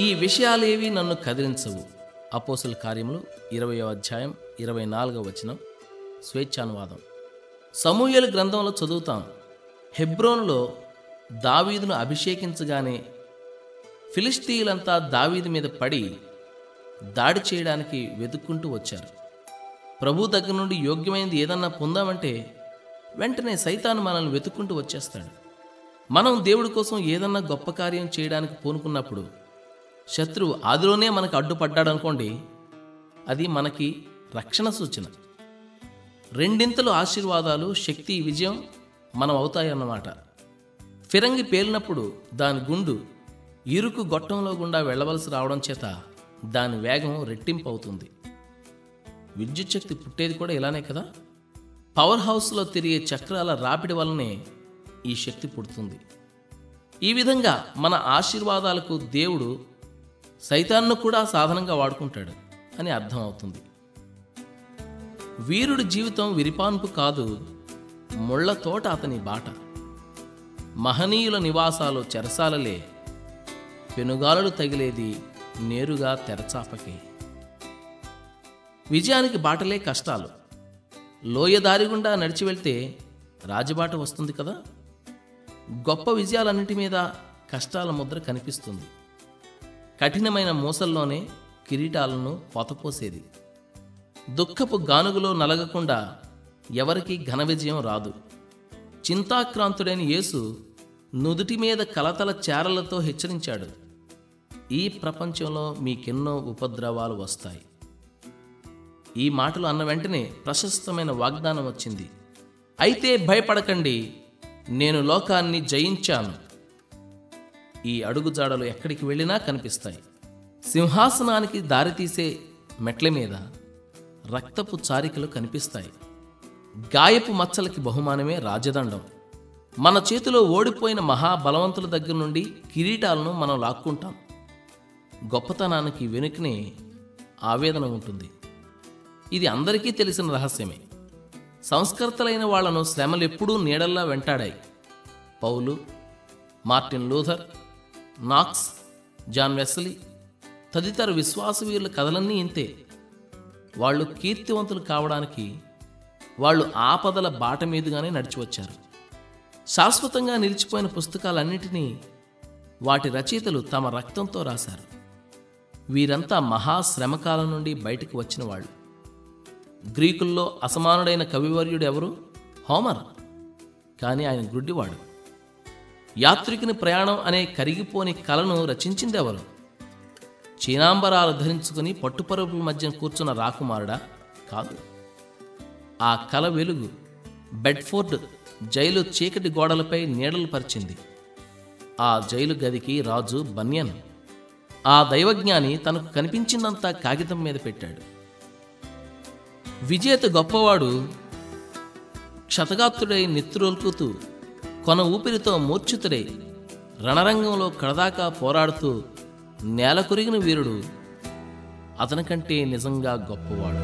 ఈ విషయాలేవి నన్ను కదిలించవు. అపోసల కార్యములు ఇరవై అధ్యాయం ఇరవై నాలుగవ వచనం స్వేచ్ఛానువాదం. సమూహల గ్రంథంలో చదువుతాం. హెబ్రోన్లో దావీదును అభిషేకించగానే ఫిలిస్తీయులంతా దావీదు మీద పడి దాడి చేయడానికి వెతుక్కుంటూ వచ్చారు. ప్రభు దగ్గర నుండి యోగ్యమైనది ఏదన్నా పొందామంటే వెంటనే సైతాను మనల్ని వెతుక్కుంటూ వచ్చేస్తాడు. మనం దేవుడి కోసం ఏదన్నా గొప్ప కార్యం చేయడానికి పూనుకున్నప్పుడు శత్రువు ఆదిలోనే మనకు అడ్డుపడ్డాడు అనుకోండి అది మనకి రక్షణ సూచన. రెండింతలు ఆశీర్వాదాలు శక్తి విజయం మనం అవుతాయన్నమాట. ఫిరంగి పేలినప్పుడు దాని గుండు ఇరుకు గొట్టంలో గుండా వెళ్ళవలసి రావడం చేత దాని వేగం రెట్టింపు అవుతుంది విద్యుత్ శక్తి పుట్టేది కూడా ఇలానే కదా? పవర్ హౌస్లో తిరిగే చక్రాల రాపిడి వల్లనే ఈ శక్తి పుడుతుంది. ఈ విధంగా మన ఆశీర్వాదాలకు దేవుడు సైతాన్ను కూడా సాధనంగా వాడుకుంటాడు అని అర్థం అవుతుంది. వీరుడి జీవితం విరిపాన్పు కాదు ముళ్ళ తోట అతని బాట. మహనీయుల నివాసాలు చెరసాలలే పెనుగాలులు తగిలేది నేరుగా తెరచాపకే. విజయానికి బాటలే కష్టాలు. లోయ దారి గుండా నడిచి వెళ్తే రాజబాట వస్తుంది కదా? గొప్ప విజయాలన్నిటి మీద కష్టాల ముద్ర కనిపిస్తుంది. కఠినమైన మూసల్లోనే కిరీటాలను పొతపోసేది. దుఃఖపు గానుగులో నలగకుండా ఎవరికీ ఘన విజయం రాదు. చింతాక్రాంతుడైన యేసు నుదుటి మీద కలతల చేరలతో హెచ్చరించాడు. ఈ ప్రపంచంలో మీకెన్నో ఉపద్రవాలు వస్తాయి. ఈ మాటలు అన్న వెంటనే ప్రశస్తమైన వాగ్దానం వచ్చింది. అయితే భయపడకండి నేను లోకాన్ని జయించాను. ఈ అడుగుజాడలు ఎక్కడికి వెళ్ళినా కనిపిస్తాయి. సింహాసనానికి దారితీసే మెట్ల మీద రక్తపు చారికలు కనిపిస్తాయి. గాయపు మచ్చలకి బహుమానమే రాజదండం. మన చేతిలో ఓడిపోయిన మహాబలవంతుల దగ్గర నుండి కిరీటాలను మనం లాక్కుంటాం. గొప్పతనానికి వెనుకనే ఆవేదన ఉంటుంది. ఇది అందరికీ తెలిసిన రహస్యమే. సంస్కర్తలైన వాళ్ళను శ్రమలు ఎప్పుడూ నీడల్లా వెంటాడాయి. పౌలు Martin Luther Knox John Wesley తదితర విశ్వాసవీరుల కథలన్నీ ఇంతే. వాళ్ళు కీర్తివంతులు కావడానికి వాళ్ళు ఆపదల బాట మీదుగానే నడిచి వచ్చారు. శాశ్వతంగా నిలిచిపోయిన పుస్తకాలన్నింటినీ వాటి రచయితలు తమ రక్తంతో రాశారు. వీరంతా మహాశ్రమకాలం నుండి బయటకు వచ్చిన వాళ్ళు. గ్రీకుల్లో అసమానుడైన కవివర్యుడు ఎవరు? హోమర్. కానీ ఆయన గుడ్డివాడు. యాత్రికుని ప్రయాణం అనే కరిగిపోని కలను రచించింది ఎవరు చీనాంబరాలు ధరించుకుని పట్టుపరుపుల మధ్య కూర్చున్న రాకుమారుడా? కాదు. ఆ కల వెలుగు బెడ్ఫోర్డ్ జైలు చీకటి గోడలపై నీడలు పరిచింది. ఆ జైలు గదికి రాజు బన్యన్. ఆ దైవజ్ఞాని తనకు కనిపించిందంతా కాగితం మీద పెట్టాడు. విజేత గొప్పవాడు క్షతగాత్రుడై నిత్రుల్కుతూ కొన ఊపిరితో మూర్ఛితుడై రణరంగంలో కడదాకా పోరాడుతూ నేల కొరిగిన వీరుడు అతనికంటే నిజంగా గొప్పవాడు.